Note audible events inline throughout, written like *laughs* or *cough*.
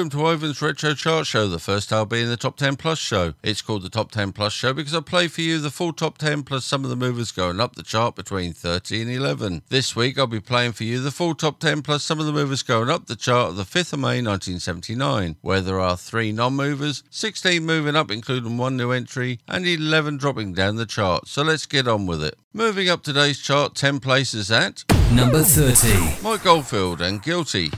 Welcome to Ivan's Retro Chart Show, the first I'll be in the Top 10 Plus show. It's called the Top 10 Plus show because I play for you the full Top 10 plus some of the movers going up the chart between 30 and 11. This week I'll be playing for you the full Top 10 plus some of the movers going up the chart of the 5th of May 1979, where there are 3 non-movers, 16 moving up including one new entry, and 11 dropping down the chart. So let's get on with it. Moving up today's chart 10 places at number 30. Mike Oldfield and Guilty.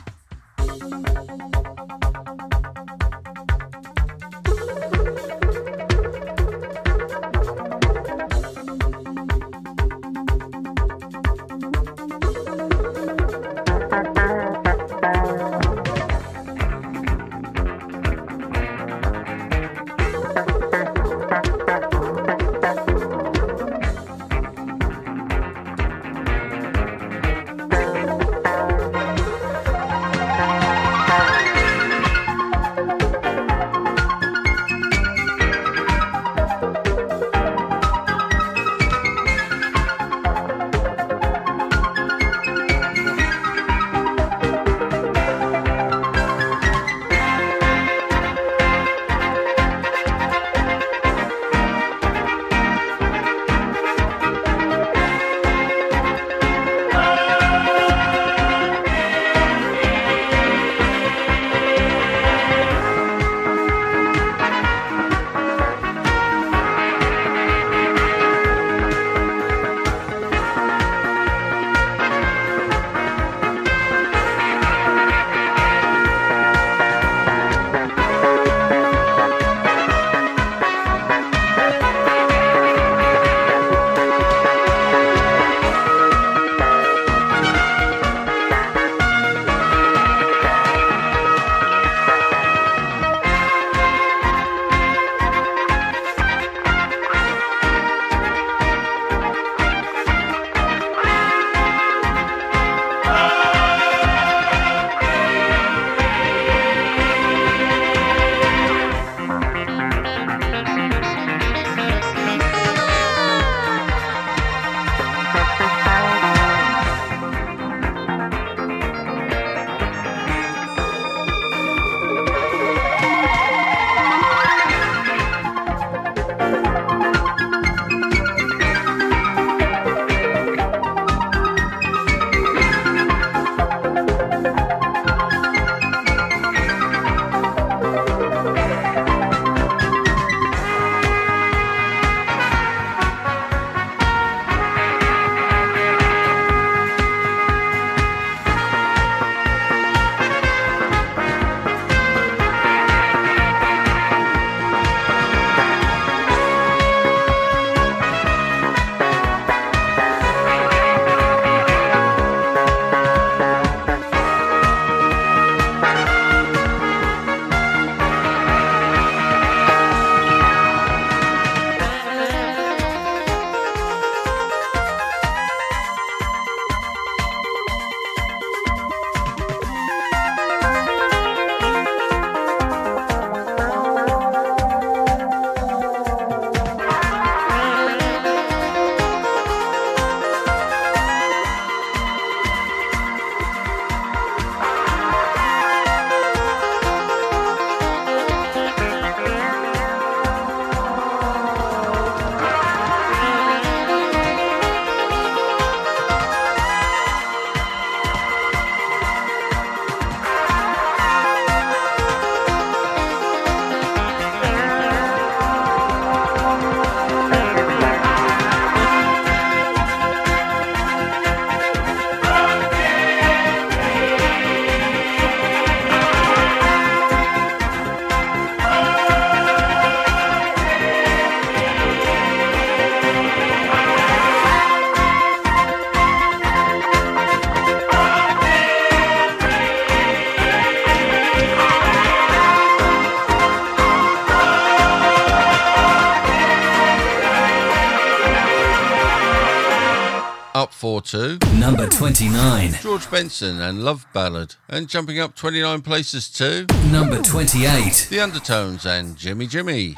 Up 4 2. Number 29. George Benson and Love Ballad. And jumping up 29 places to Number 28. The Undertones and Jimmy Jimmy.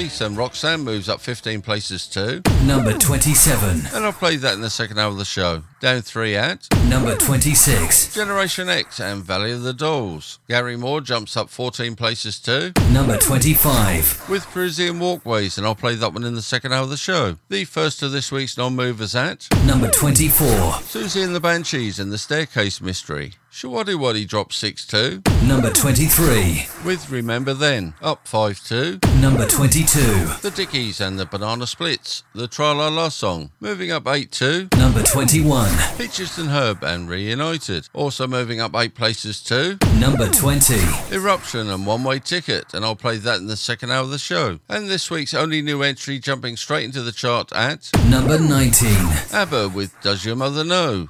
Police and Roxanne moves up 15 places too. Number 27. And I'll play that in the second hour of the show. Down 3 at Number 26. Generation X and Valley of the Dolls. Gary Moore jumps up 14 places too. Number 25. With Parisian Walkways, and I'll play that one in the second hour of the show. The first of this week's non-movers at Number 24. Siouxsie and the Banshees and the Staircase Mystery. Showaddywaddy drops 6 2. Number 23. With Remember Then, up 5 2. Number 22. The Dickies and the Banana Splits, the Tra La La song, moving up 8 2. Number 21. Peaches and Herb and Reunited, also moving up 8 places too. Number 20. Eruption and One Way Ticket, and I'll play that in the second hour of the show. And this week's only new entry jumping straight into the chart at Number 19. ABBA with Does Your Mother Know?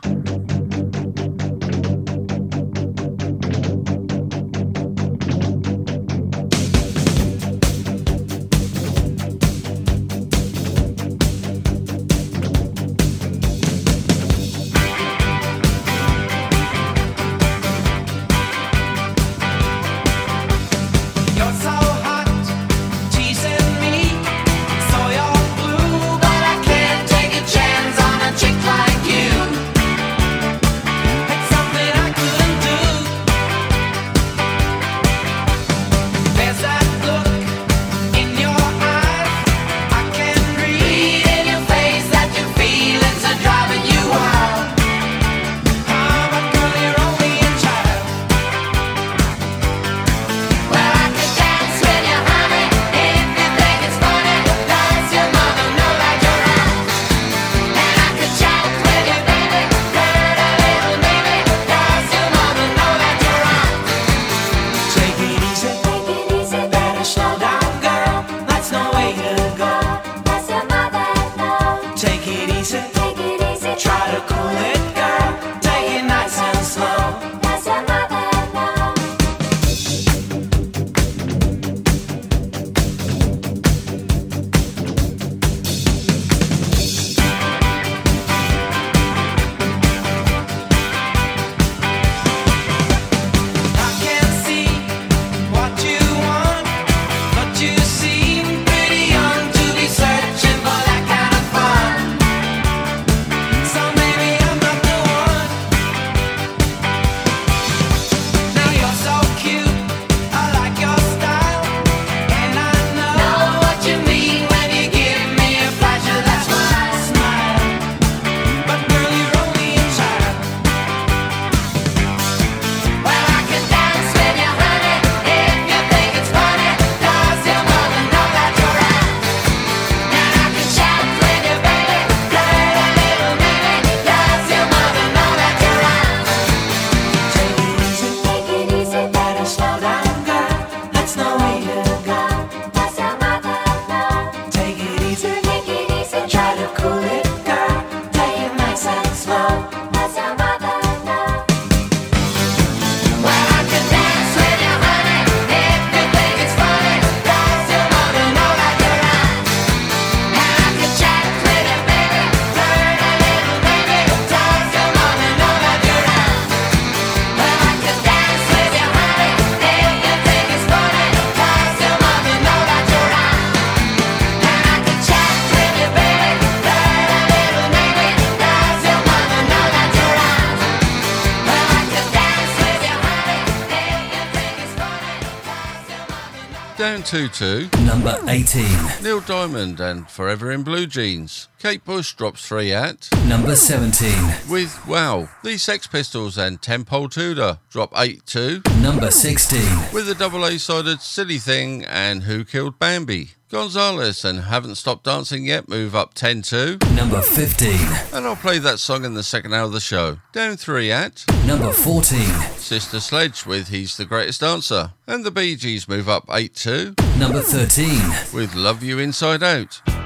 Tutu. Number 18. Neil Diamond and Forever in Blue Jeans. Kate Bush drops three at. Number 17. With Wow. The Sex Pistols and Tenpole Tudor drop 8 2. Number 16. With the double A sided Silly Thing and Who Killed Bambi. Gonzalez and Haven't Stopped Dancing Yet move up 10 to number 15. And I'll play that song in the second hour of the show. Down 3 at number 14. Sister Sledge with He's the Greatest Dancer. And the Bee Gees move up 8 to number 13 with Love You Inside Out.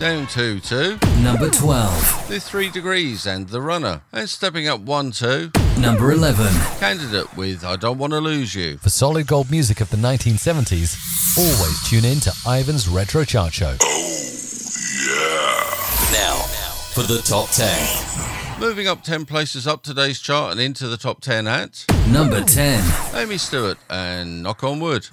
down two two. Number 12. The Three Degrees and The Runner. And stepping up one two. Number 11. Kandidate with I Don't Want to Lose You. For solid gold music of the 1970s, always tune in to Ivan's Retro Chart Show. Oh, yeah. Now, for the top 10. Moving up 10 places up today's chart and into the top 10 at. Number 10. Amy Stewart and Knock on Wood.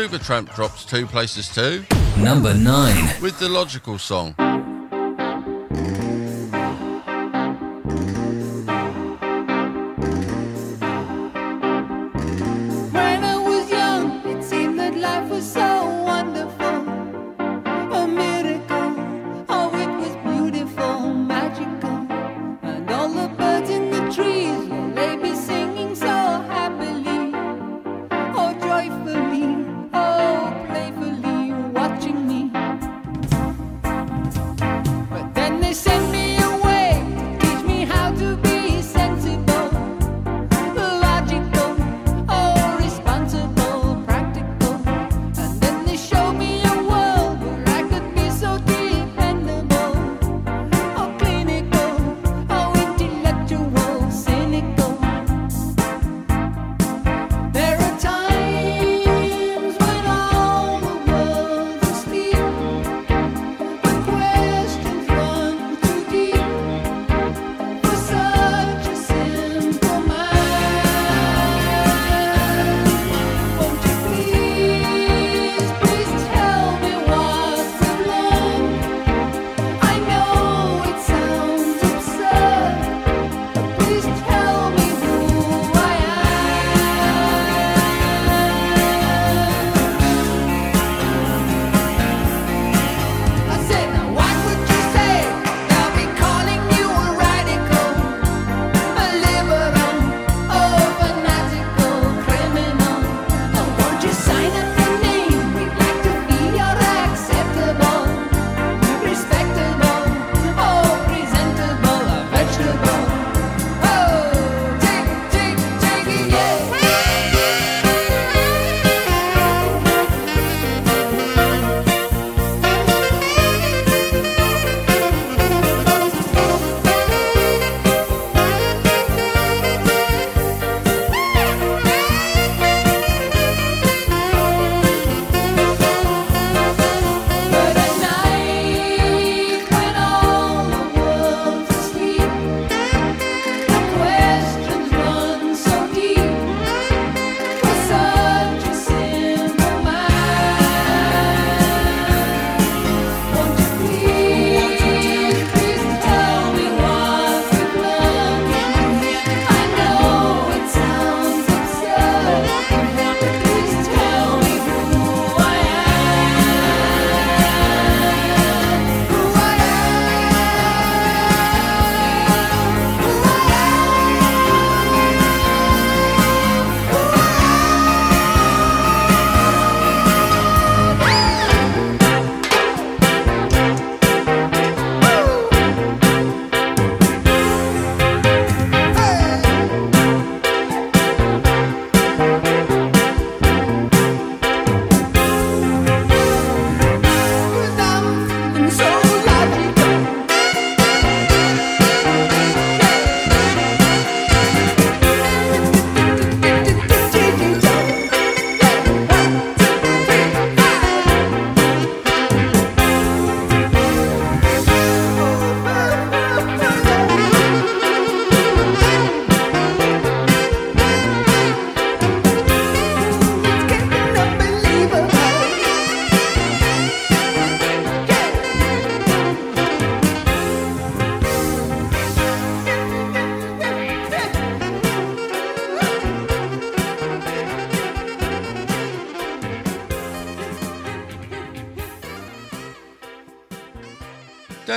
Supertramp drops two places too. Number nine. With the logical song.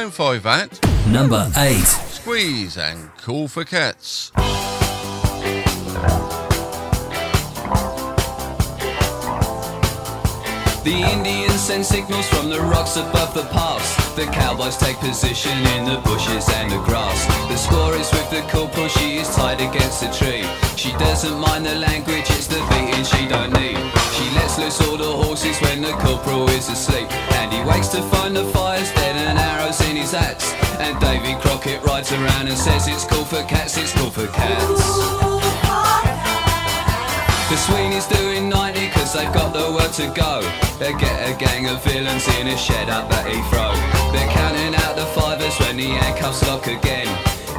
Down five at Number 8. Squeeze and Cool for Cats. The Indians send signals from the rocks above the pass. The cowboys take position in the bushes and the grass. The score is with the corporal, she is tied against a tree. She doesn't mind the language, it's the beating she don't need. Lets loose all the horses when the corporal is asleep. And he wakes to find the fires dead and arrows in his axe. And Davy Crockett rides around and says it's cool for cats, it's cool for cats. The Sweeney's doing 90 cause they've got nowhere to go. They get a gang of villains in a shed up at Heathrow. They're counting out the fivers when the handcuffs lock again.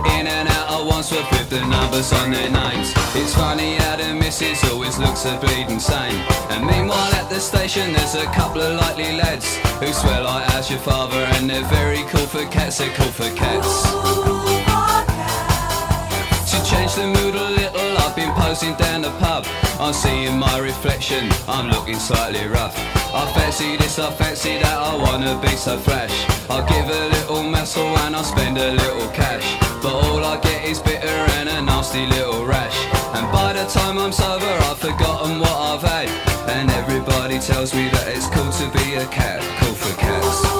In and out at Wandsworth with the numbers on their names. It's funny how the missus always looks a bleeding sane. And meanwhile at the station there's a couple of likely lads who swear like as your father and they're very cool for cats, they're cool for cats. To change the mood a little, I've been posing down the pub. I'm seeing my reflection, I'm looking slightly rough. I fancy this, I fancy that, I wanna be so flash. I'll give a little muscle and I'll spend a little cash. But all I get is bitter and a nasty little rash. And by the time I'm sober, I've forgotten what I've had. And everybody tells me that it's cool to be a cat, cool for cats.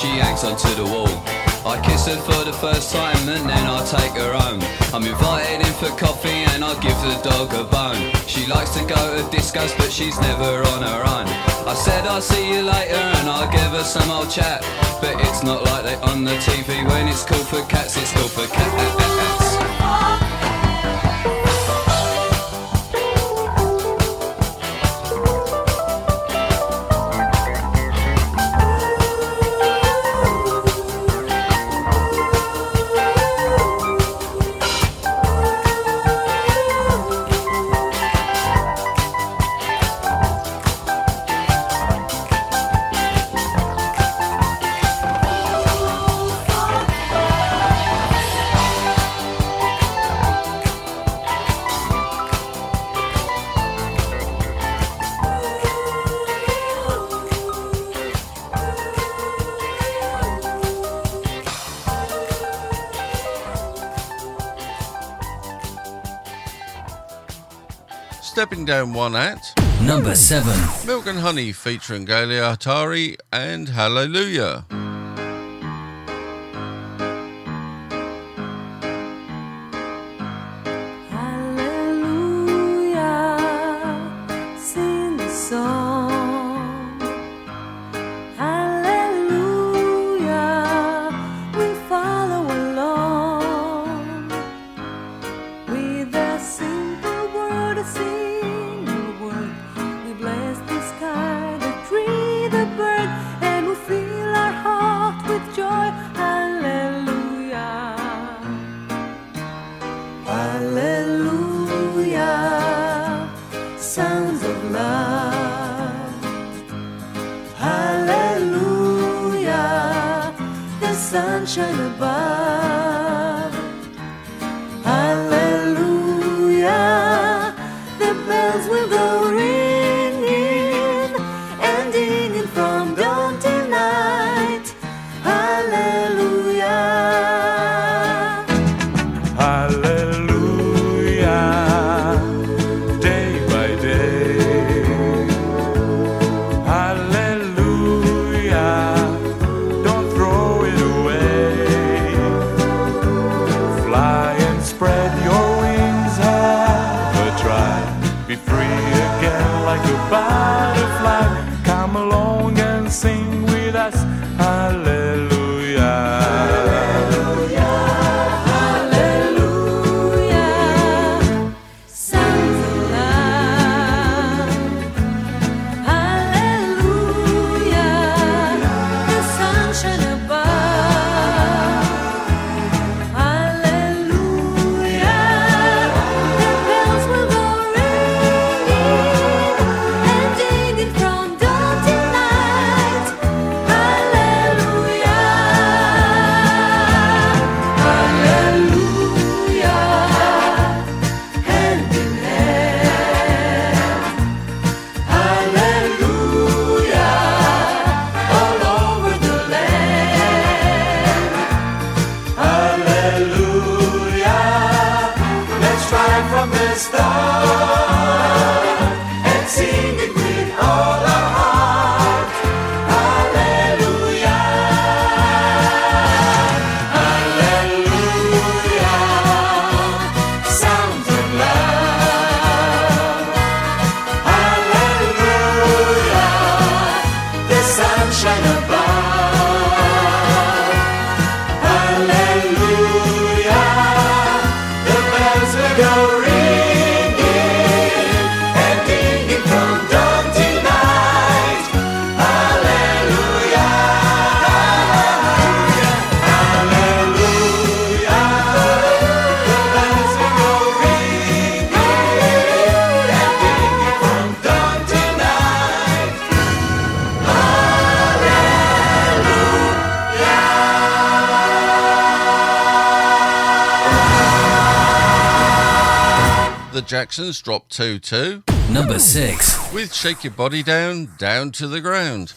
She hangs onto the wall. I kiss her for the first time and then I take her home. I'm invited in for coffee and I give the dog a bone. She likes to go to discos but she's never on her own. I said I'll see you later and I'll give her some old chat. But it's not like they on the TV when it's cool for cats, it's cool for cats. Stepping down one at Number 7. Milk and Honey featuring Gali Atari and. Hallelujah, Jackson's Drop 2 2. Number 6. With Shake Your Body Down, Down to the Ground.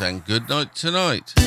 and good night tonight.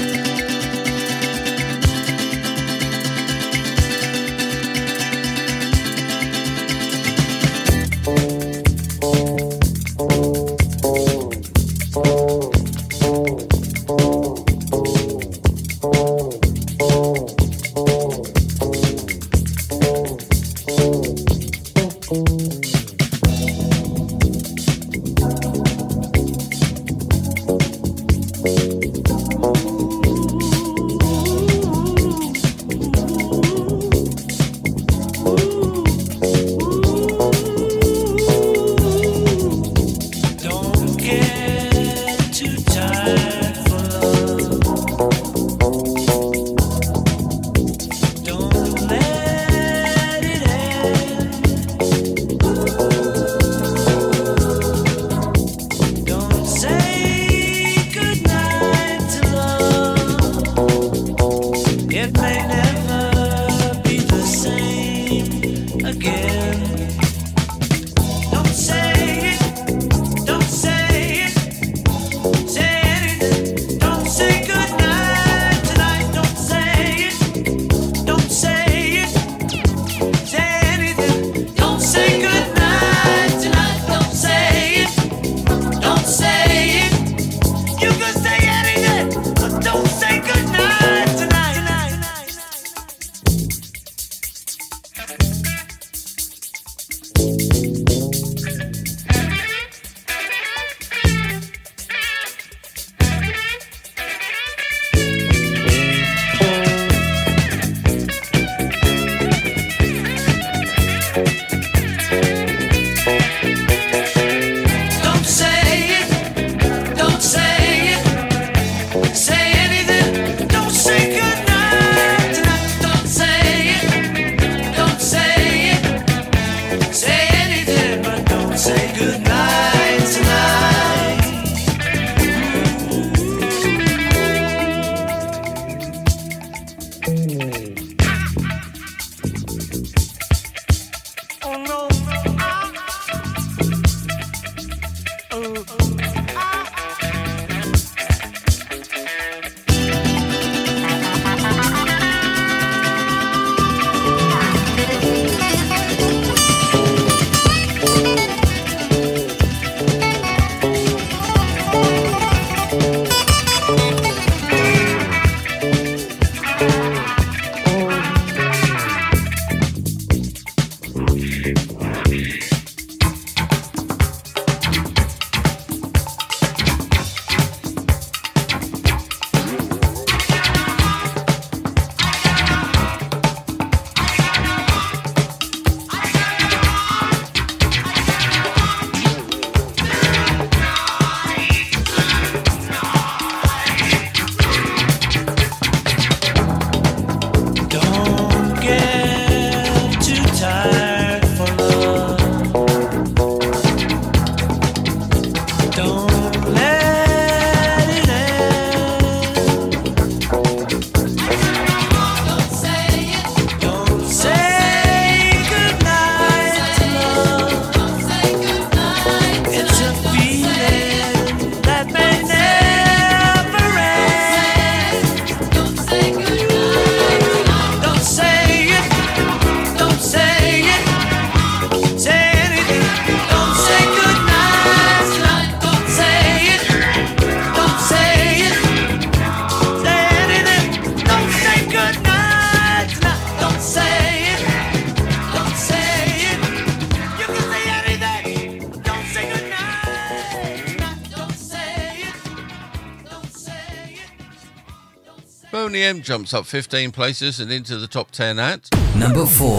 AM jumps up 15 places and into the top 10 at number 4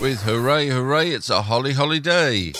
with Hooray Hooray It's a Holly holly day.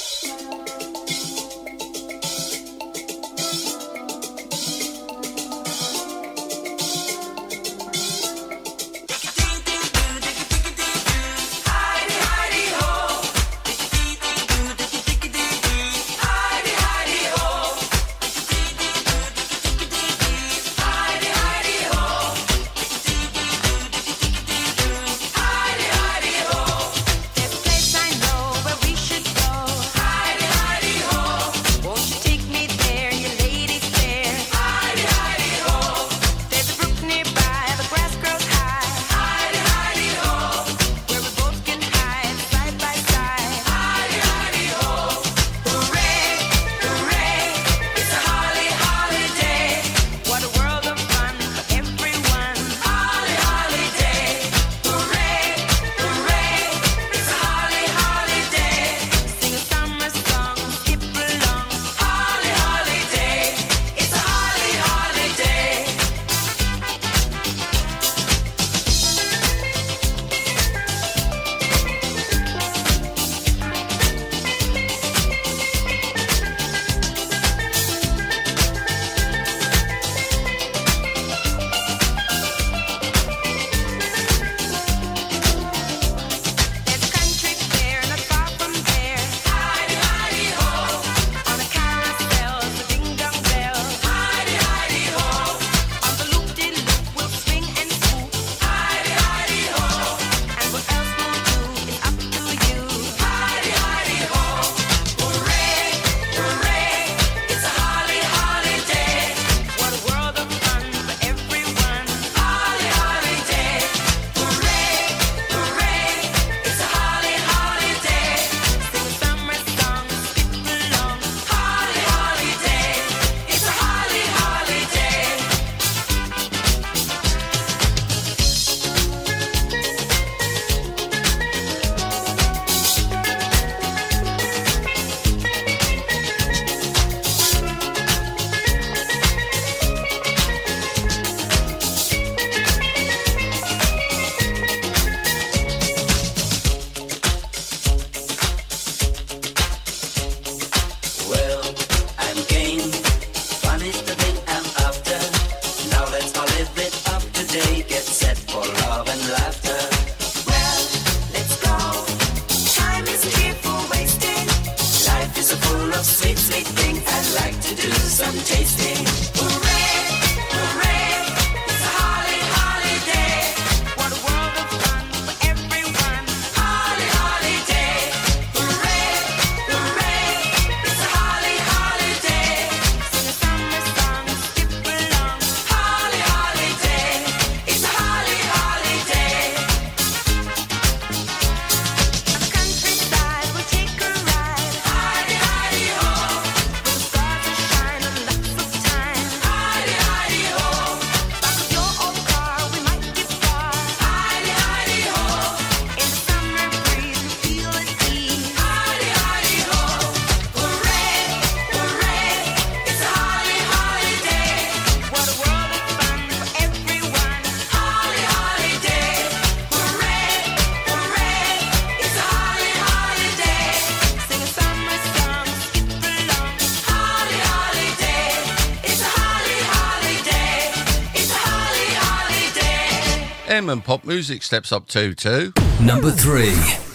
And pop music steps up too, too. Number three.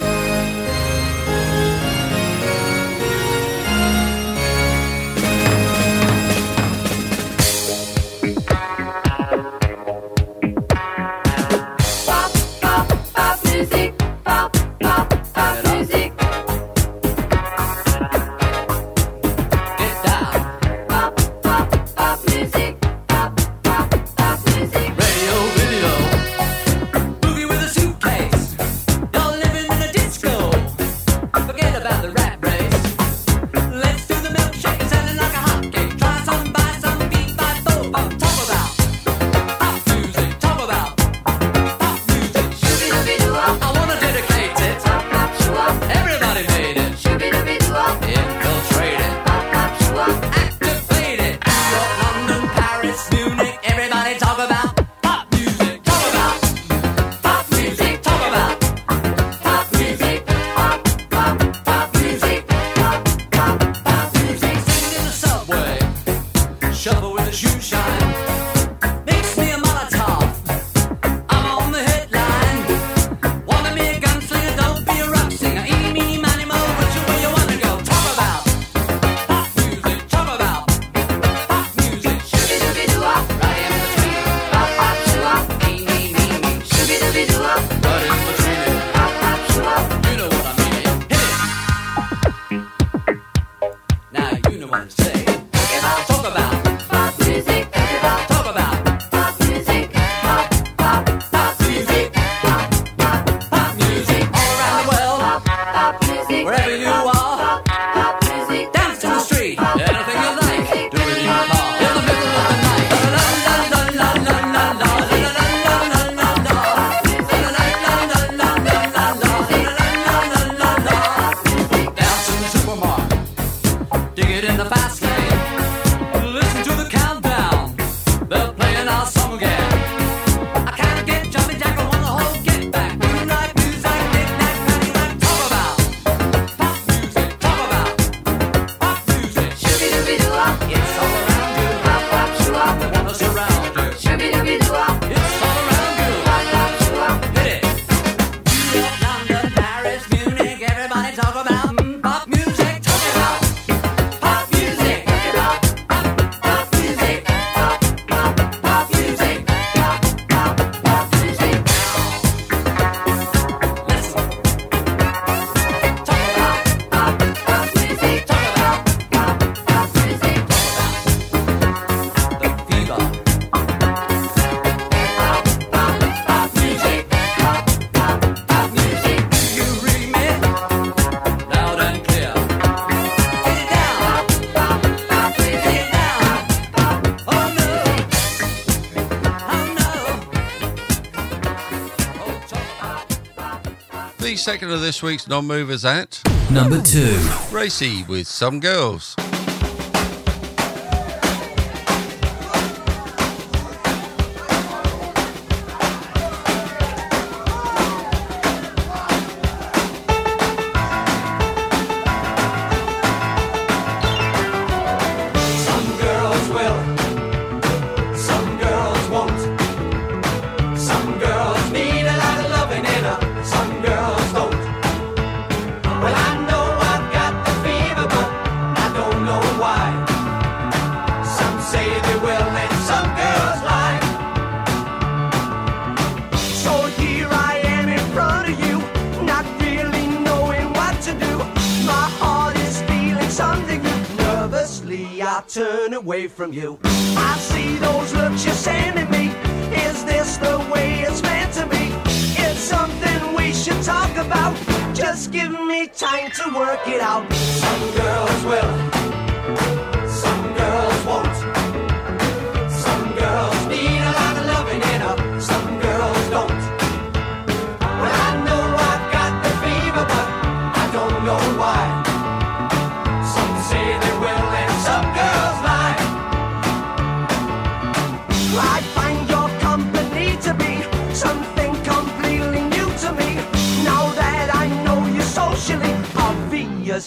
second of this week's non-movers at number two, Racey with some girls.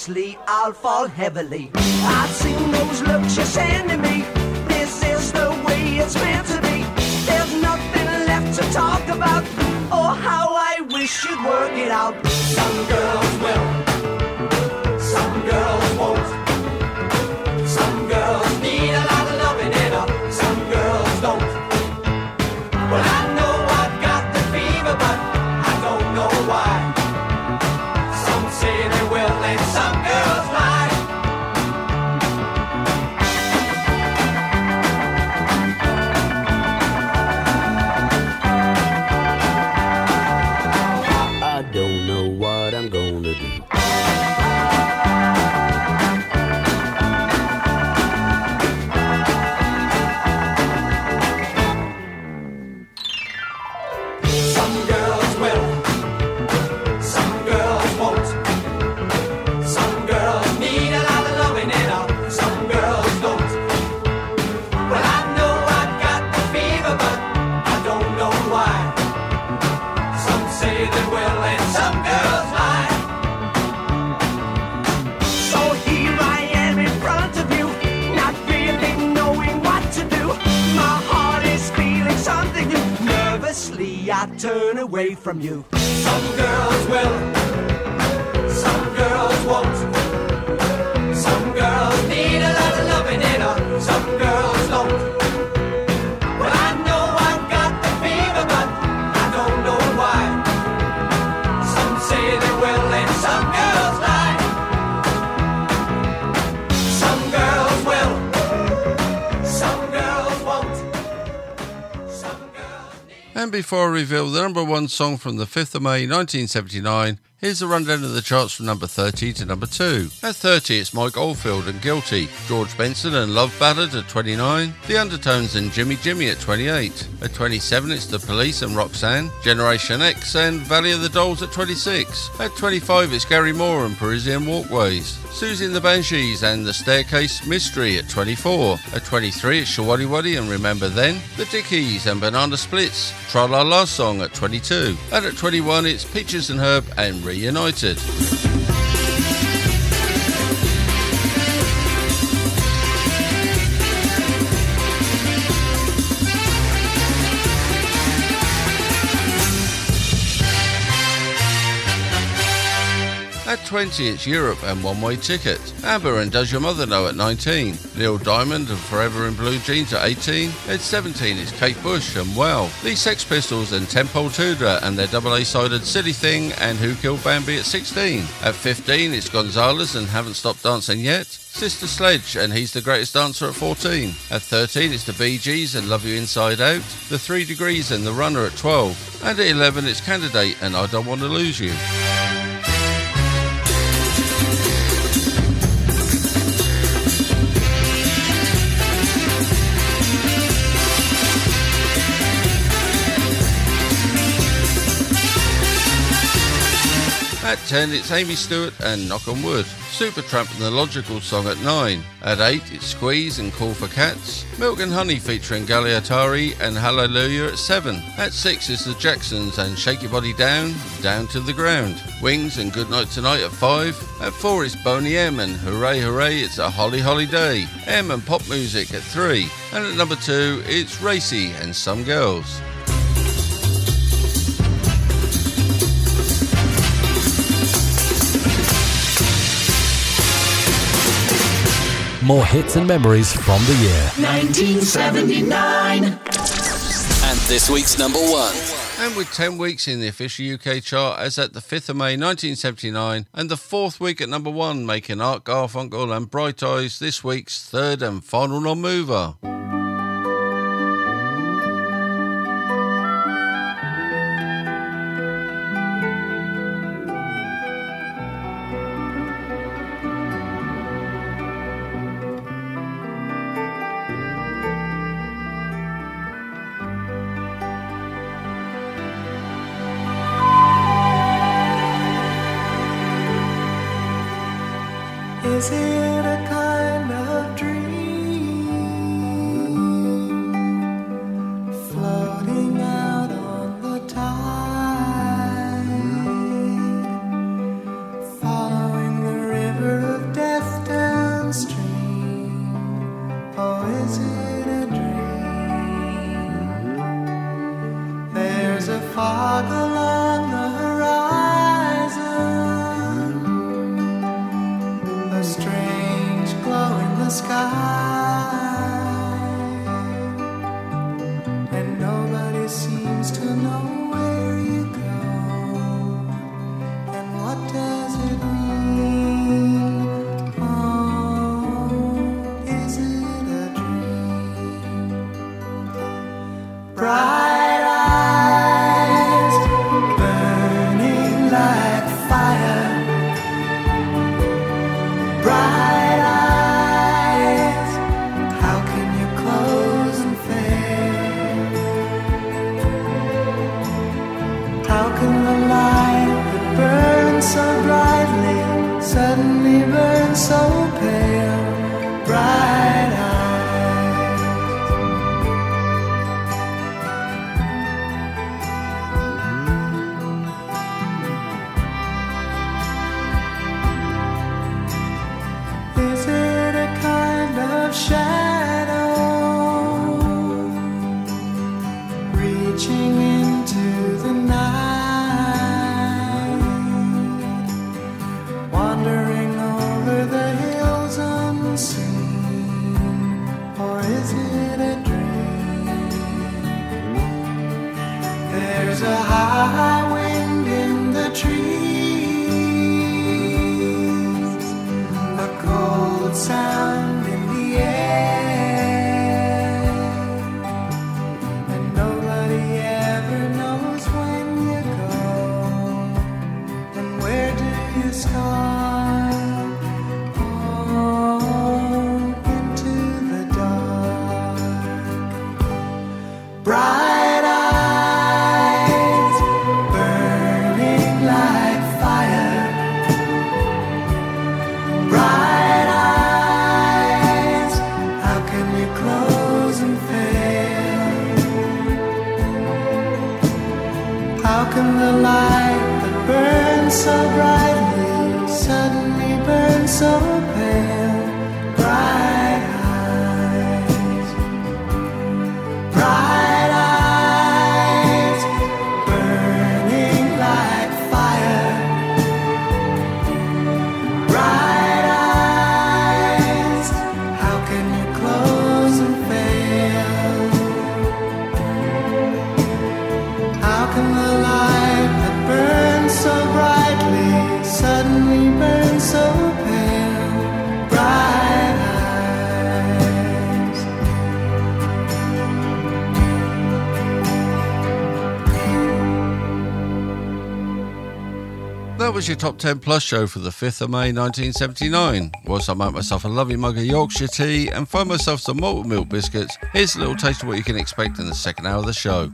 Obviously I'll fall heavily. I've seen those looks you're sending me. This is the way it's meant to be. There's nothing left to talk about. Oh, how I wish you'd work it out. Some girls will, some girls won't. Some girls need a lot of loving in her, some girls don't. Well, I away from you. Some girls will, some girls won't. Some girls need a lot of loving in her, some girls don't. And before I reveal the number one song from the 5th of May 1979, here's a rundown of the charts from number 30 to number 2. At 30, it's Mike Oldfield and Guilty, George Benson and Love Ballad at 29, The Undertones and Jimmy Jimmy at 28. At 27, it's The Police and Roxanne, Generation X and Valley of the Dolls at 26. At 25, it's Gary Moore and Parisian Walkways, Siouxsie and the Banshees and The Staircase Mystery at 24. At 23, it's Showaddywaddy and Remember Then, The Dickies and Banana Splits, Tra La La Song at 22. And at 21, it's Peaches and Herb and At 20, it's Eruption and One Way Ticket. ABBA and Does Your Mother Know at 19. Neil Diamond and Forever in Blue Jeans at 18. At 17, it's Kate Bush and Well. The Sex Pistols and Tenpole Tudor and their double A-sided Silly Thing and Who Killed Bambi at 16. At 15, it's Gonzalez and Haven't Stopped Dancing Yet. Sister Sledge and He's the Greatest Dancer at 14. At 13, it's the Bee Gees and Love You Inside Out. The Three Degrees and The Runner at 12. And at 11, it's Kandidate and I Don't Want to Lose You. At 10, it's Amy Stewart and Knock on Wood. Supertramp and the Logical Song at 9. At 8, it's Squeeze and Cool for Cats. Milk and Honey featuring Gali Atari and Hallelujah at 7. At 6 is the Jacksons and Shake Your Body Down, Down to the Ground. Wings and Good Night Tonight at 5. At 4 is Boney M and Hooray Hooray, it's a Holly Holly Day. M and Pop Muzik at 3. And at number 2, it's Racey and Some Girls. more hits and memories from the year 1979. And this week's number one. And with 10 weeks in the official UK chart as at the 5th of May 1979, and the fourth week at number one, making Art Garfunkel and Bright Eyes this week's third and final non mover. Bright. was your top 10 plus show for the 5th of May 1979. Whilst I make myself a lovely mug of Yorkshire tea and find myself some malt milk biscuits, here's a little taste of what you can expect in the second hour of the show.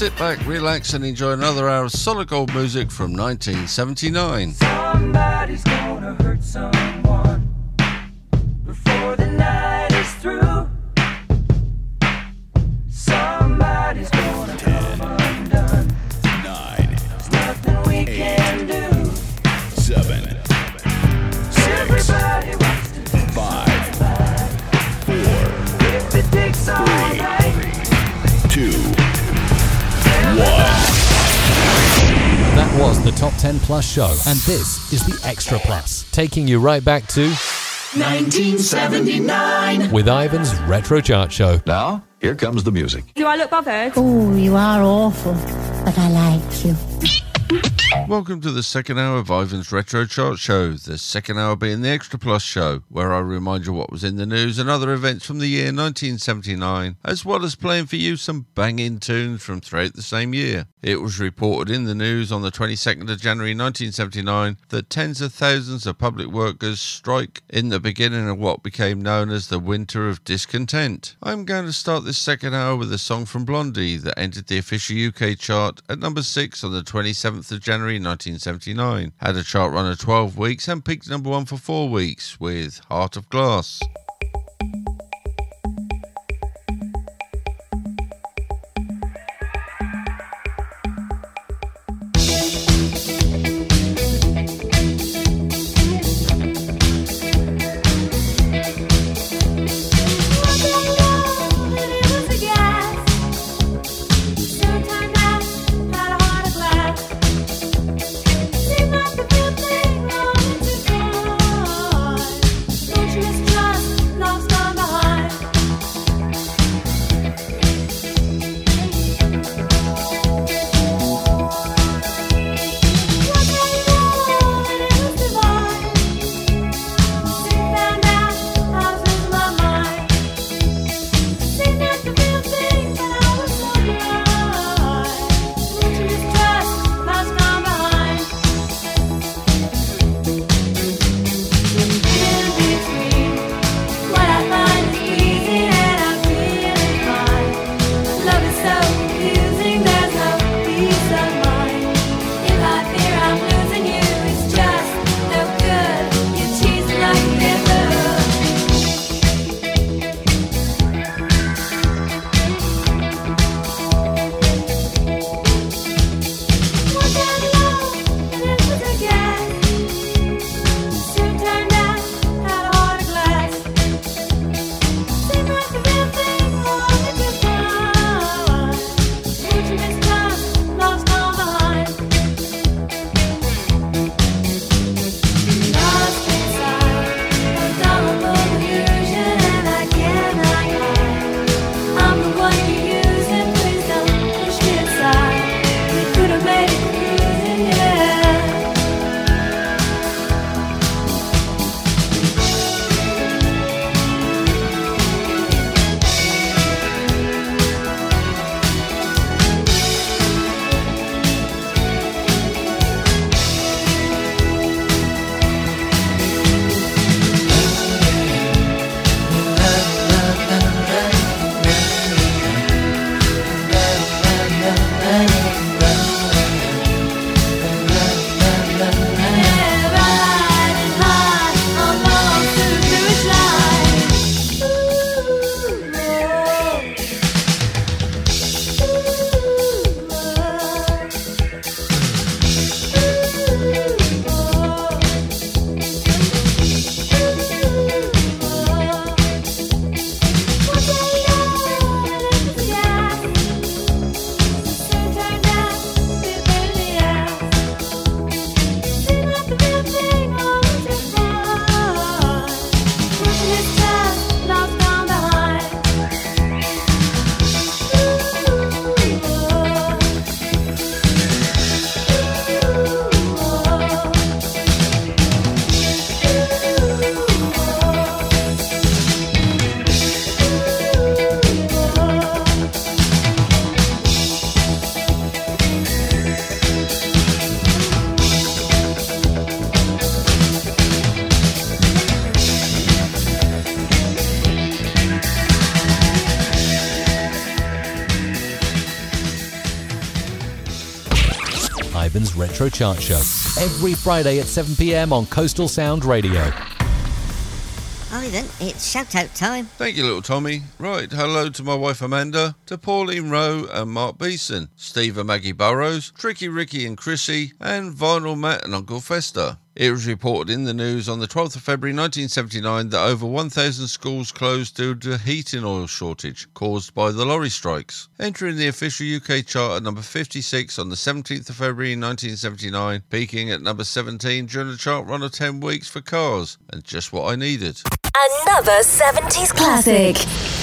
Sit back, relax, and enjoy another hour of solid gold music from 1979. Plus show, and this is the Extra Plus, taking you right back to 1979. with Ivan's Retro Chart Show. Now, here comes the music. Do I look bothered? Oh, you are awful, but I like you. Welcome to the second hour of Ivan's Retro Chart Show, the second hour being the Extra Plus show, where I remind you what was in the news and other events from the year 1979, as well as playing for you some banging tunes from throughout the same year. It was reported in the news on the 22nd of January 1979 that tens of thousands of public workers strike in the beginning of what became known as the Winter of Discontent. I'm going to start this second hour with a song from Blondie that entered the official UK chart at number 6 on the 27th of January 1979. Had a chart run of 12 weeks and peaked number 1 for 4 weeks with Heart of Glass. Retro Chart Show. Every Friday at 7 pm on Coastal Sound Radio. Ivan, it's shout out time. Thank you, little Tommy. Right, hello to my wife Amanda, to Pauline Rowe and Mark Beeson, Steve and Maggie Burrows, Tricky Ricky and Chrissy, and Vinyl Matt and Uncle Fester. It was reported in the news on the 12th of February 1979 that over 1,000 schools closed due to heating oil shortage caused by the lorry strikes. Entering the official UK chart at number 56 on the 17th of February 1979, peaking at number 17 during a chart run of 10 weeks for cars, and just what I needed. Another 70s classic.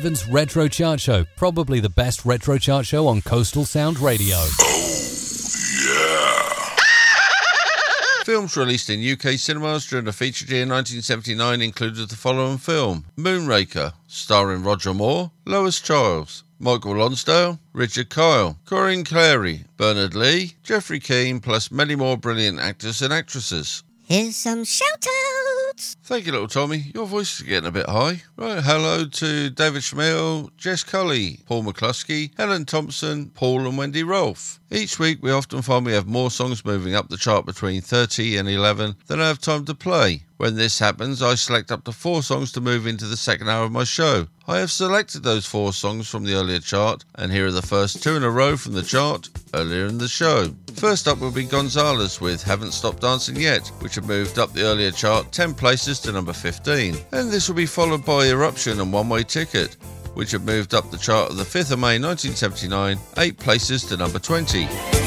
Ivan's Retro Chart Show, probably the best retro chart show on Coastal Sound Radio. *laughs* Films released in UK cinemas during the featured year 1979 included the following film Moonraker, starring Roger Moore, Lois Chiles, Michael Lonsdale, Richard Kiel, Corinne Cléry, Bernard Lee, Geoffrey Keen, plus many more brilliant actors and actresses. Here's some shout outs. Thank you, little Tommy. Your voice is getting a bit high. Right, hello to David Schmiel, Jess Cully, Paul McCluskey, Helen Thompson, Paul and Wendy Rolfe. Each week we often find we have more songs moving up the chart between 30 and 11 than I have time to play. When this happens, I select up to four songs to move into the second hour of my show. I have selected those four songs from the earlier chart, and here are the first two in a row from the chart earlier in the show. First up will be Gonzalez with Haven't Stopped Dancing Yet, which had moved up the earlier chart 10 places to number 15. And this will be followed by Eruption and One Way Ticket, which have moved up the chart of the 5th of May 1979, 8 places to number 20.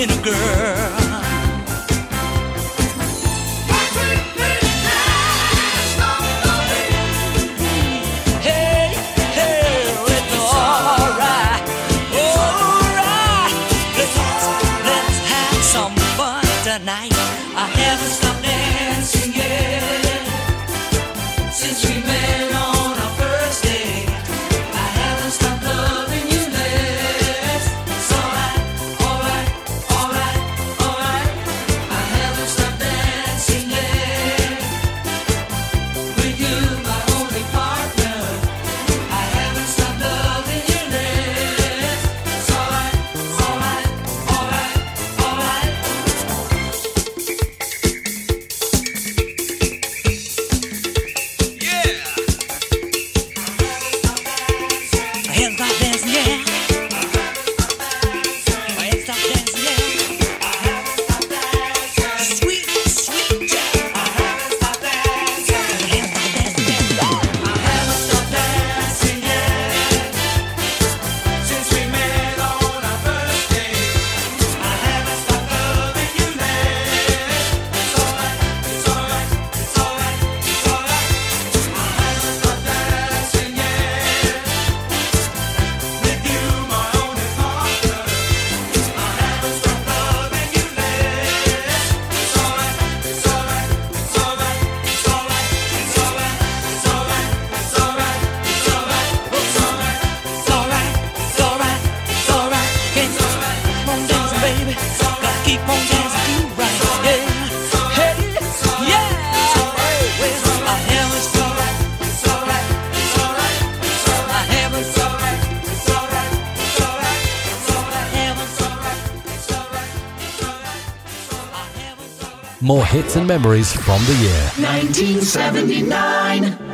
In a girl. More hits and memories from the year. 1979.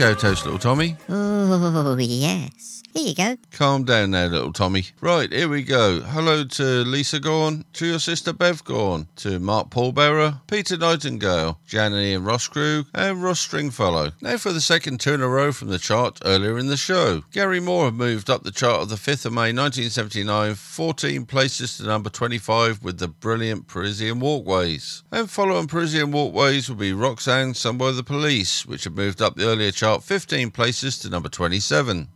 Shout outs, little Tommy? Oh, *laughs* yes. You go. Calm down now, little Tommy. Right, here we go. Hello to Lisa Gorn, to your sister Bev Gorn, to Mark Paulbearer, Peter Nightingale, Janny and Ross Crew, and Ross Stringfellow. Now for the second two in a row from the chart earlier in the show. Gary Moore have moved up the chart of the 5th of May 1979, 14 places to number 25 with the brilliant Parisienne Walkways. And following Parisienne Walkways will be Roxanne, Somewhere the Police, which have moved up the earlier chart 15 places to number 27.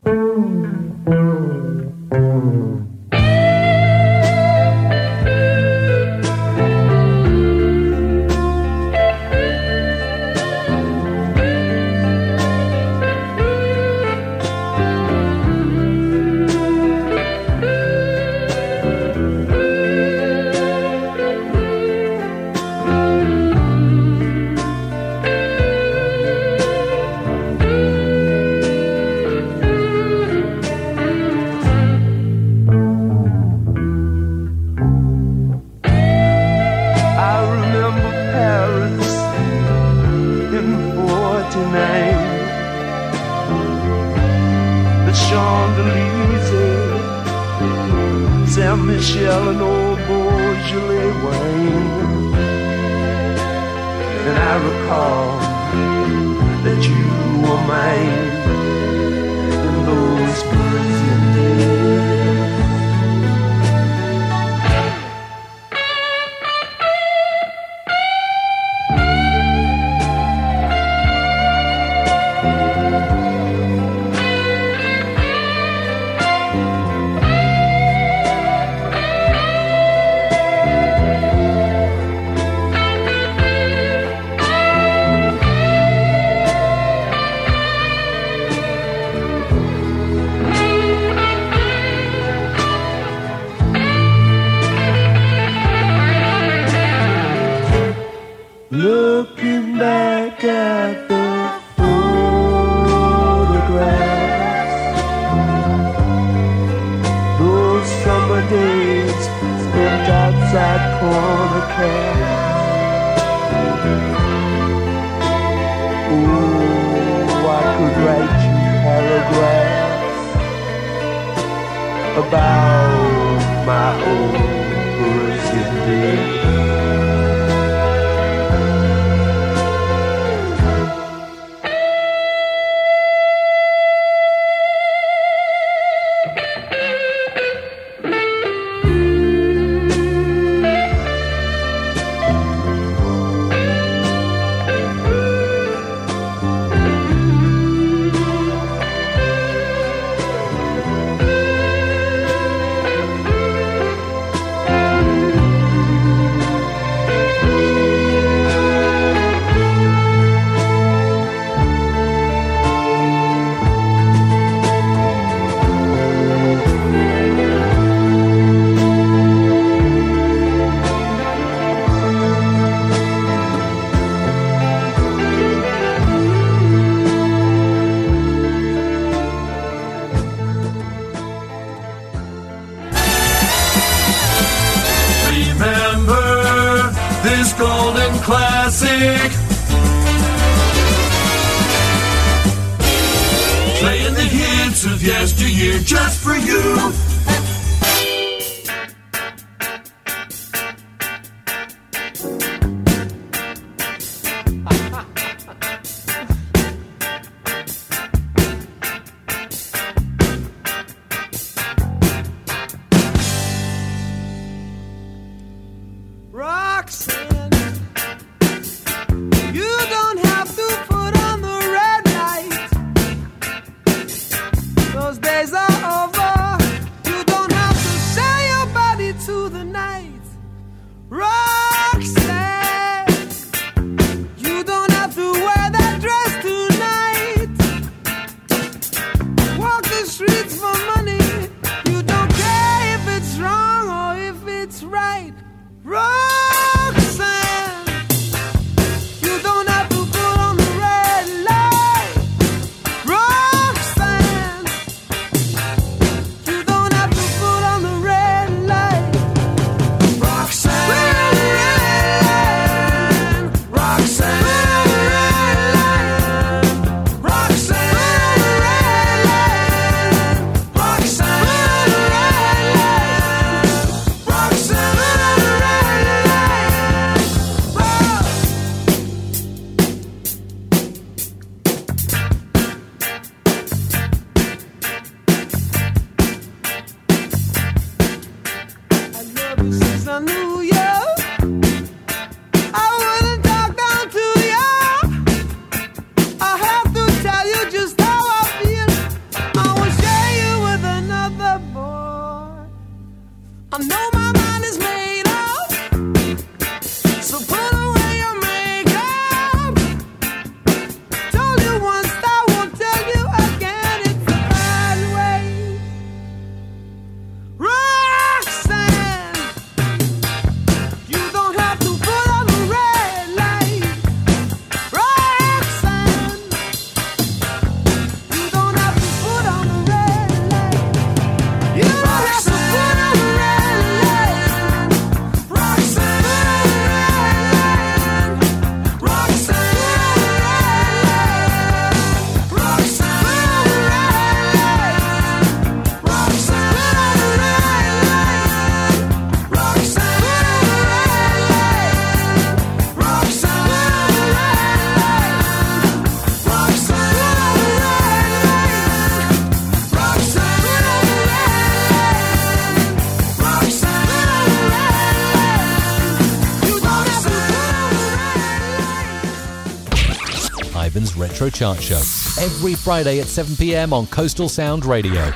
Retro Chart Show. Every Friday at 7 pm on Coastal Sound Radio.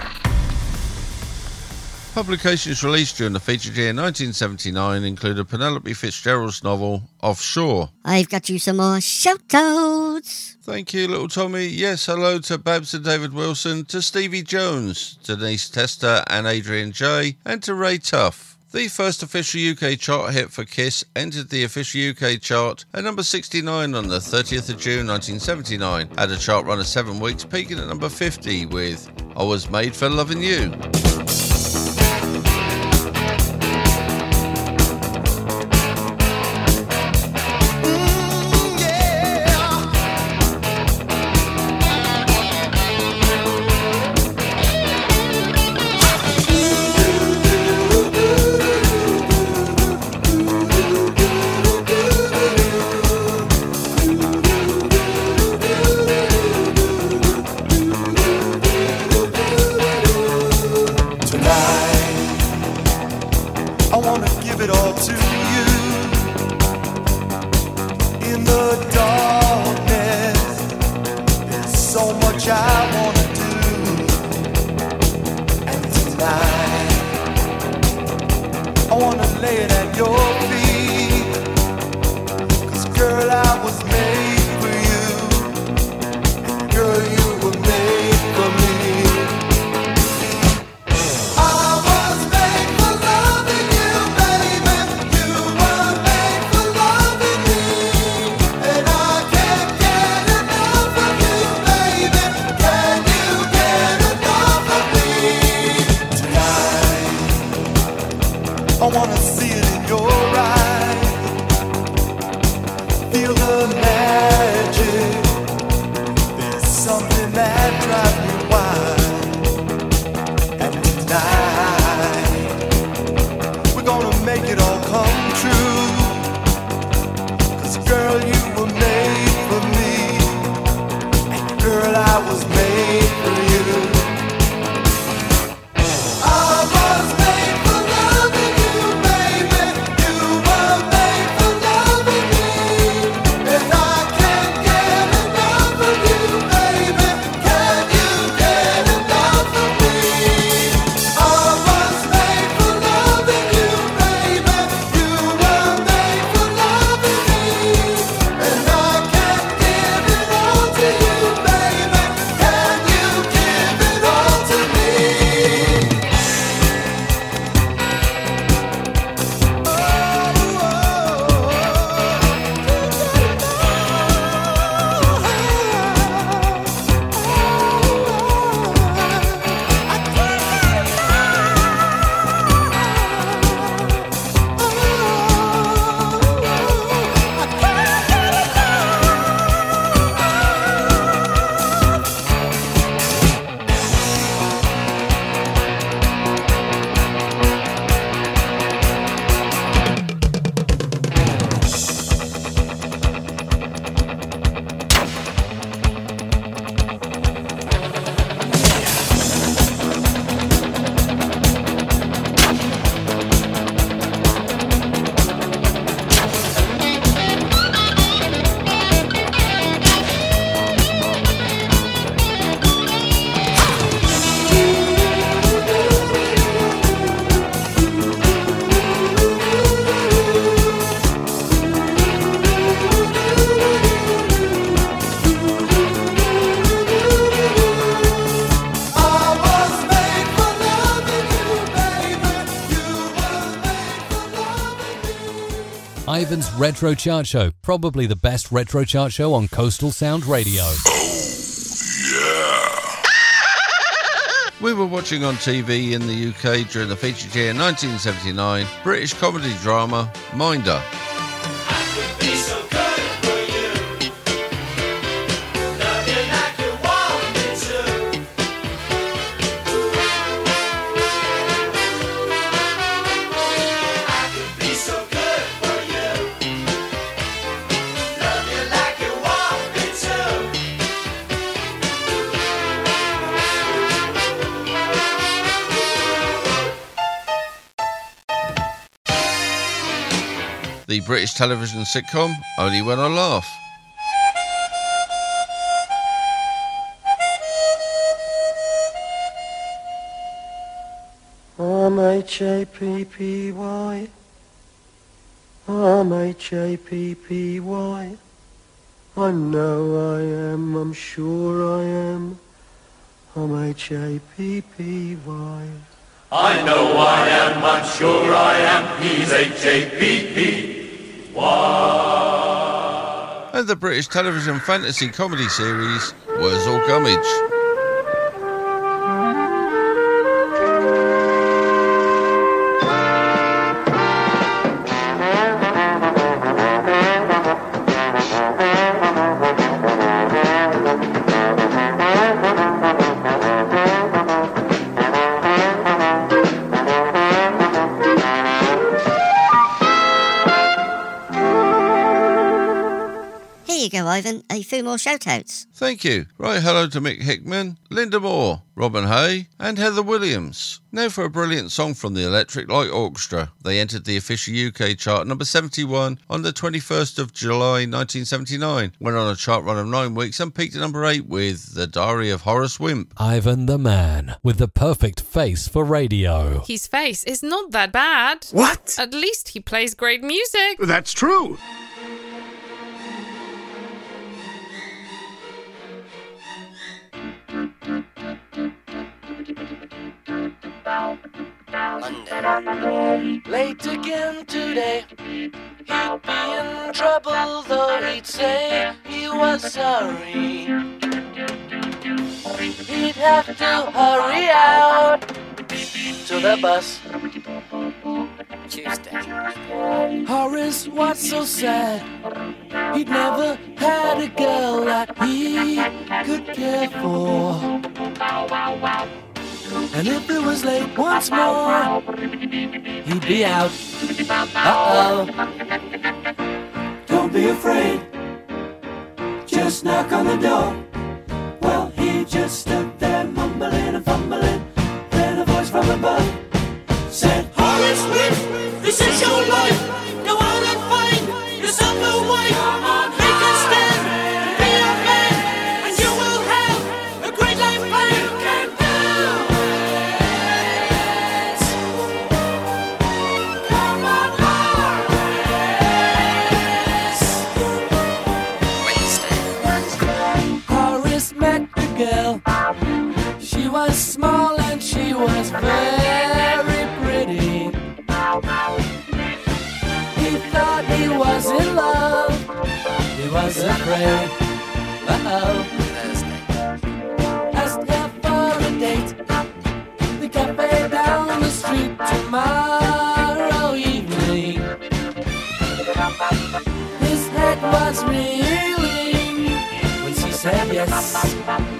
Publications released during the featured year 1979 included Penelope Fitzgerald's novel Offshore. I've got you some more shout outs. Thank you, little Tommy. Yes, hello to Babs and David Wilson, to Stevie Jones, Denise Tester and Adrian J, and to Ray Tuff. The first official UK chart hit for Kiss entered the official UK chart at number 69 on the 30th of June 1979. Had a chart run of seven weeks, peaking at number 50 with I Was Made for Loving You. Ivan's Retro Chart Show, probably the best retro chart show on Coastal Sound Radio. Oh, yeah. *laughs* We were watching on TV in the UK during the featured year 1979 British comedy drama Minder. British television sitcom Only When I Laugh. I'm H-A-P-P-Y. I'm H-A-P-P-Y. I know I am, I'm sure I am I'm happy. I know I am, I'm sure I am He's H-A-P-P and the British television fantasy comedy series Wurzel Gummidge. Ivan. A few more shout-outs. Thank you. Right, hello to Mick Hickman, Linda Moore, Robin Hay, and Heather Williams. Now for a brilliant song from the Electric Light Orchestra. They entered the official UK chart number 71 on the 21st of July 1979, went on a chart run of nine weeks and peaked at number 8 with The Diary of Horace Wimp. Ivan the Man, with the perfect face for radio. His face is not that bad. What? At least he plays great music. That's true. Late again today. He'd be in trouble, though he'd say he was sorry. He'd have to hurry out to the bus. Tuesday. Horace was so sad. He'd never had a girl that he could care for. And if it was late once more, he'd be out. Uh oh. Don't be afraid. Just knock on the door. Well, he just stood there mumbling and fumbling. Then a voice from above said, Horace this is your life. Go out very pretty. He thought he was in love. He was afraid. Uh oh. Asked her for a date. The cafe down the street tomorrow evening. His head was reeling when she said yes.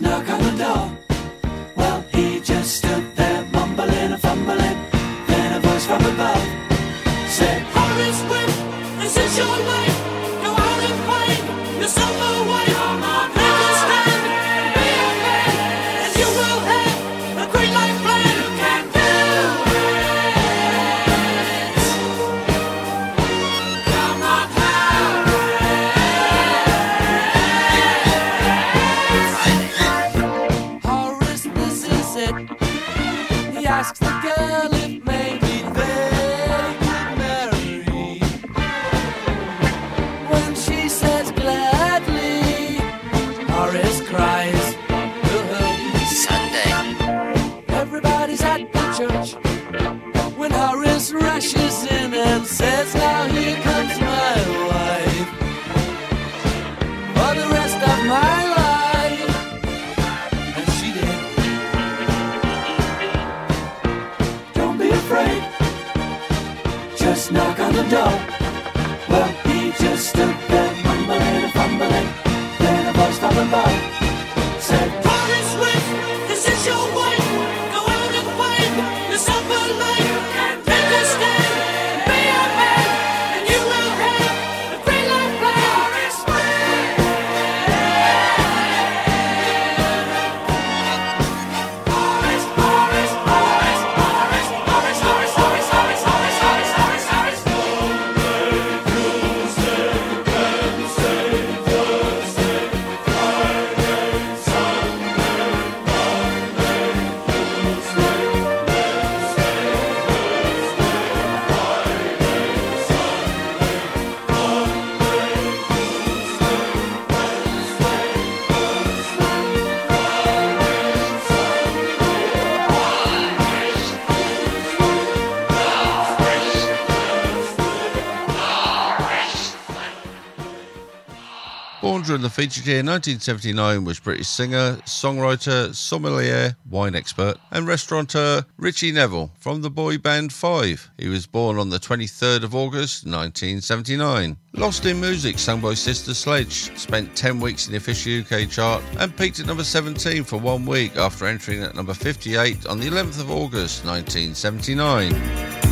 Knock on the door. Well, he just stood dog. During the featured year 1979 was British singer, songwriter, sommelier, wine expert, and restaurateur Ritchie Neville from the boy band Five. He was born on the 23rd of August 1979. Lost in Music, sung by Sister Sledge, spent 10 weeks in the official UK chart and peaked at number 17 for one week after entering at number 58 on the 11th of August 1979.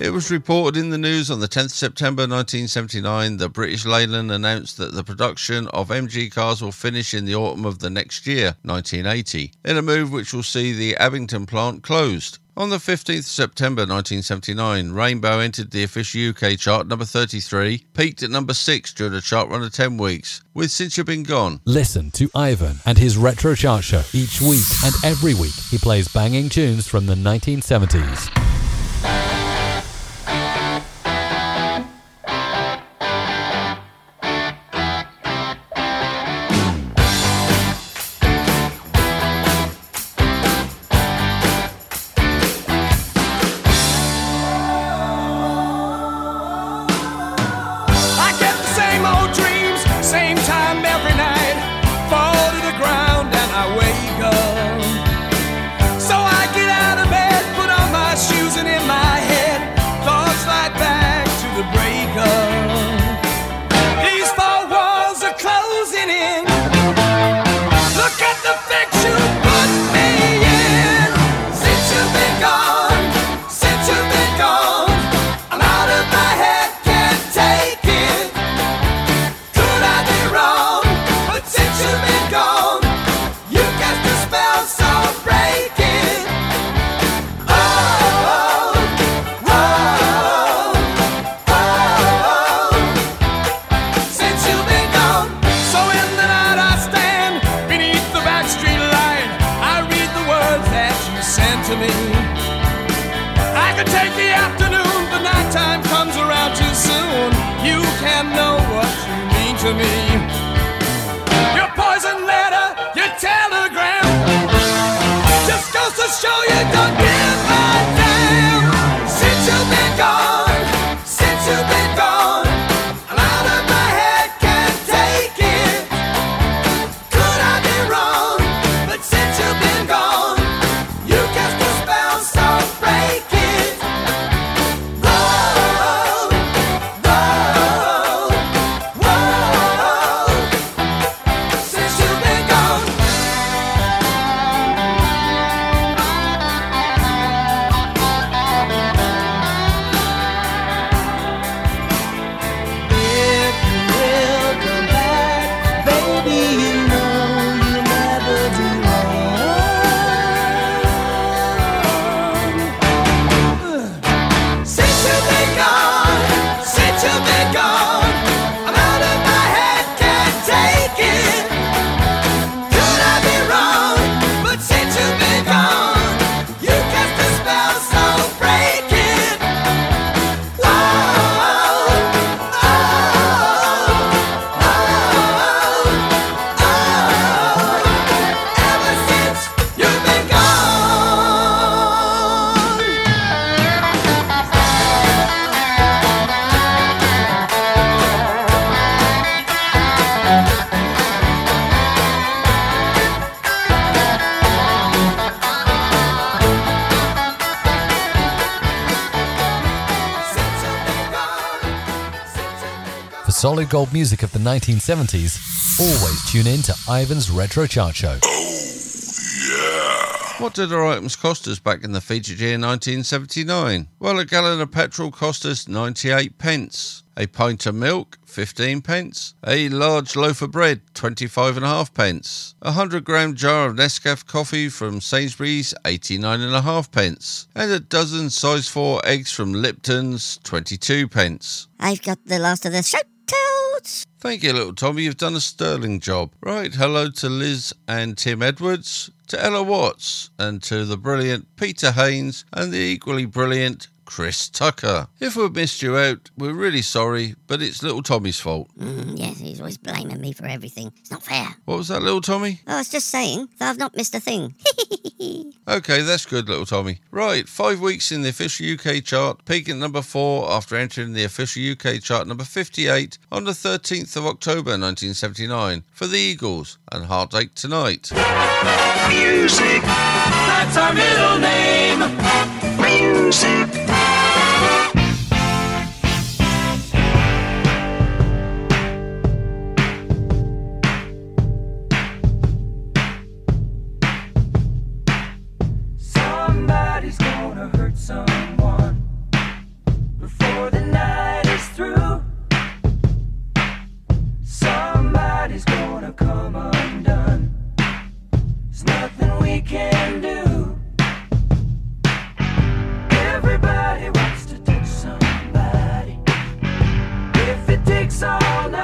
It was reported in the news on the 10th September 1979 that British Leyland announced that the production of MG cars will finish in the autumn of the next year, 1980, in a move which will see the Abingdon plant closed. On the 15th September 1979, Rainbow entered the official UK chart number 33, peaked at number 6 during a chart run of 10 weeks, with Since You've Been Gone. Listen to Ivan and his Retro Chart Show each week and every week he plays banging tunes from the 1970s. Solid gold music of the 1970s, always tune in to Ivan's Retro Chart Show. Oh, what did our items cost us back in the featured year 1979? Well, a gallon of petrol cost us 98 pence. A pint of milk, 15 pence. A large loaf of bread, 25 and a half pence. A 100 gram jar of Nescafé coffee from Sainsbury's, 89 and a half pence. And a dozen size 4 eggs from Lipton's, 22 pence. I've got the last of the shout Thank you, little Tommy. You've done a sterling job. Right, hello to Liz and Tim Edwards, to Ella Watts, and to the brilliant Peter Haynes and the equally brilliant Chris Tucker. If we've missed you out, we're really sorry, but it's little Tommy's fault. Mm, yes, he's always blaming me for everything. It's not fair. What was that, little Tommy? Oh, I was just saying that I've not missed a thing. *laughs* Okay, that's good, little Tommy. Right, five weeks in the official UK chart, peaking at number four after entering the official UK chart number 58 on the 13th of October 1979 for the Eagles and Heartache Tonight. Music. That's our middle name. Music. If it takes all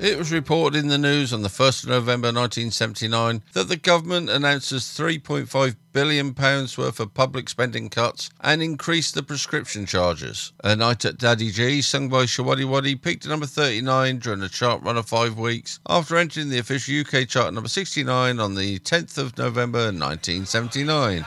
It was reported in the news on the 1st of November 1979 that the government announces £3.5 billion worth of public spending cuts and increased the prescription charges. A Night at Daddy Gee, sung by Showaddywaddy, peaked at number 39 during a chart run of five weeks after entering the official UK chart number 69 on the 10th of November 1979.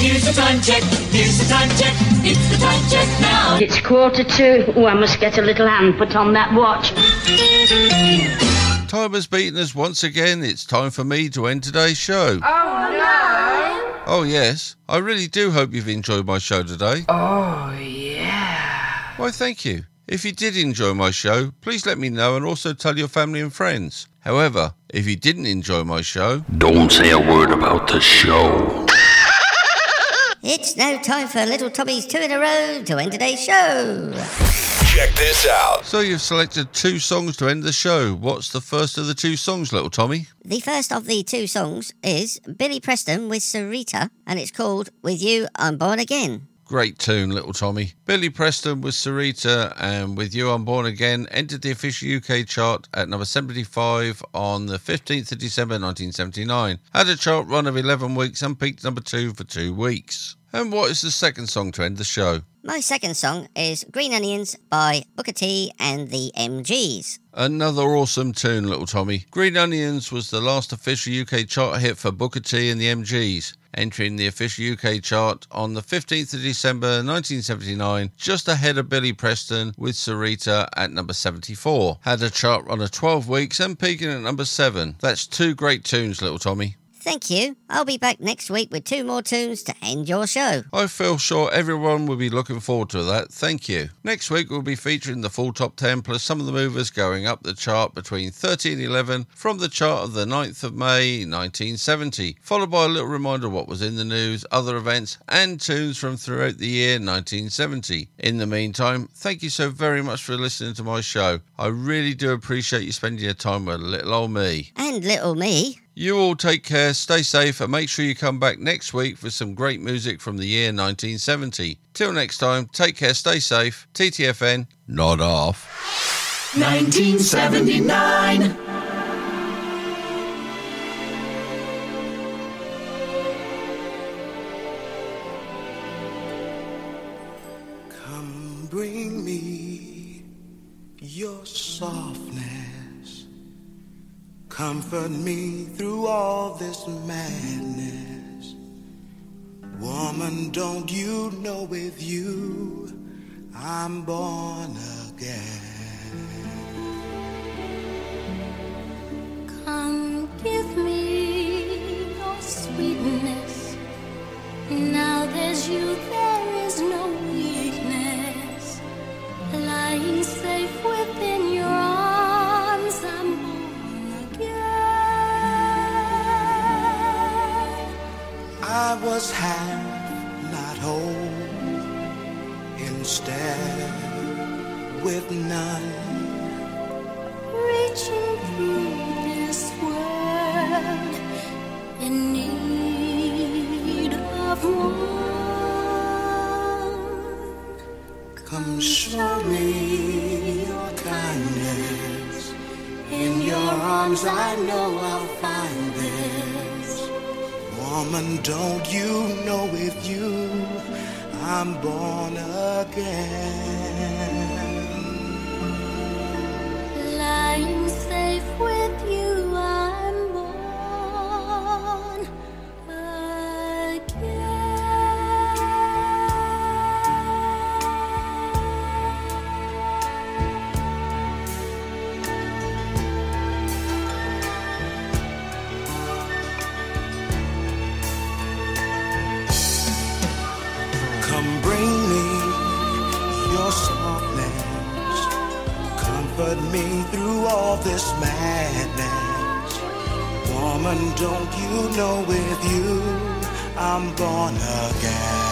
Here's the time check. Here's the time check. It's the time check now. It's quarter to. Oh, I must get a little hand put on that watch. Time has beaten us once again. It's time for me to end today's show. Oh no! Oh, yes. I really do hope you've enjoyed my show today. Oh yeah. Why, thank you. If you did enjoy my show, please let me know and also tell your family and friends. However, if you didn't enjoy my show, Don't say a word about the show. It's now time for Little Tommy's two in a row to end today's show. check this out. So you've selected two songs to end the show. What's the first of the two songs, little Tommy? The first of the two songs is Billy Preston with Syreeta, and it's called With You I'm Born Again. Great tune, little Tommy. Billy Preston with Syreeta and With You I'm Born Again entered the official UK chart at number 75 on the 15th of December 1979. Had a chart run of 11 weeks and peaked number 2 for two weeks. And what is the second song to end the show? My second song is Green Onions by Booker T and the MGs. Another awesome tune, little Tommy. Green Onions was the last official UK chart hit for Booker T and the MGs, entering the official UK chart on the 15th of December 1979, just ahead of Billy Preston with Syreeta at number 74. Had a chart run of 12 weeks and peaking at number 7. That's two great tunes, little Tommy. Thank you. I'll be back next week with two more tunes to end your show. I feel sure everyone will be looking forward to that. Thank you. Next week we'll be featuring the full top 10 plus some of the movers going up the chart between 30 and 11 from the chart of the 9th of May 1970, followed by a little reminder of what was in the news, other events, and tunes from throughout the year 1970. In the meantime, thank you so very much for listening to my show. I really do appreciate you spending your time with little old me. And little me. You all take care, stay safe, and make sure you come back next week for some great music from the year 1970. Till next time, take care, stay safe. TTFN, nod off. 1979. Comfort me through all this madness. Woman, don't you know with you I'm born again? Come give me your sweetness. Now there's you, there is no weakness. Lying safe within your arms, I'm I was half, not whole, instead with none. Reaching through this world in need of one. Come show me your kindness. In your arms, I know I'll find this. Woman, don't you know with you I'm born again? Lying safe with you, I'm Me through all this madness. Woman, don't you know with you I'm born again?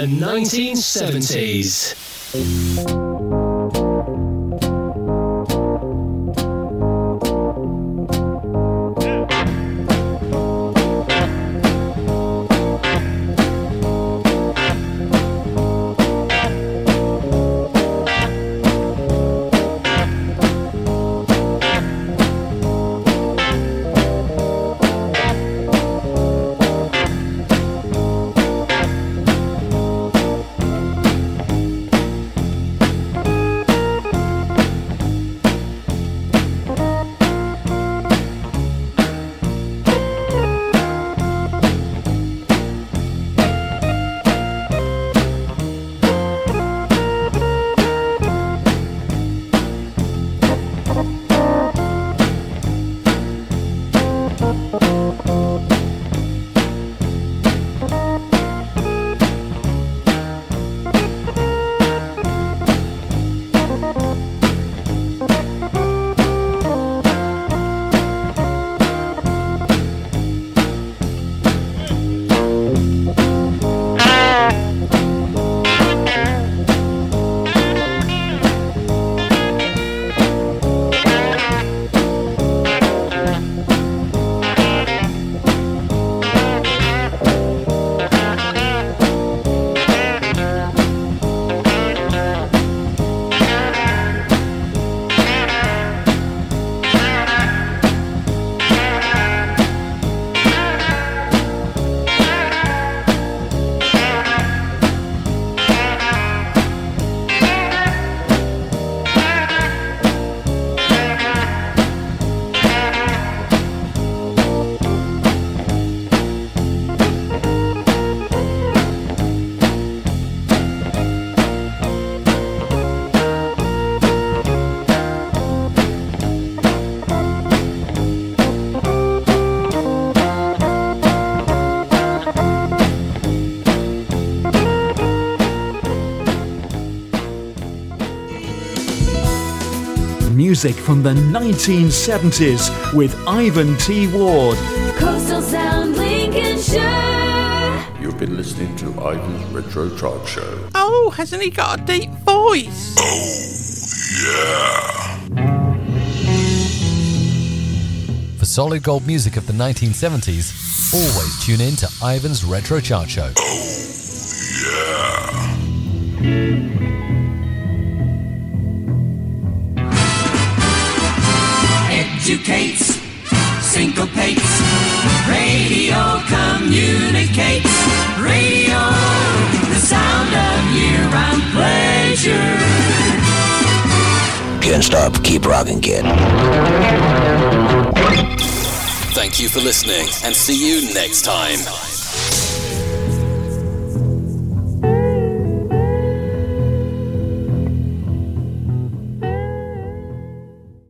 The 1970s. Music from the 1970s with Ivan T. Ward. Coastal Sound Lincolnshire. You've been listening to Ivan's Retro Chart Show. Oh, hasn't he got a deep voice? Oh, yeah. For solid gold music of the 1970s, always tune in to Ivan's Retro Chart Show. Oh, educates, syncopates, radio communicates, radio, the sound of year-round pleasure. Can't stop, keep rocking, kid. Thank you for listening and see you next time.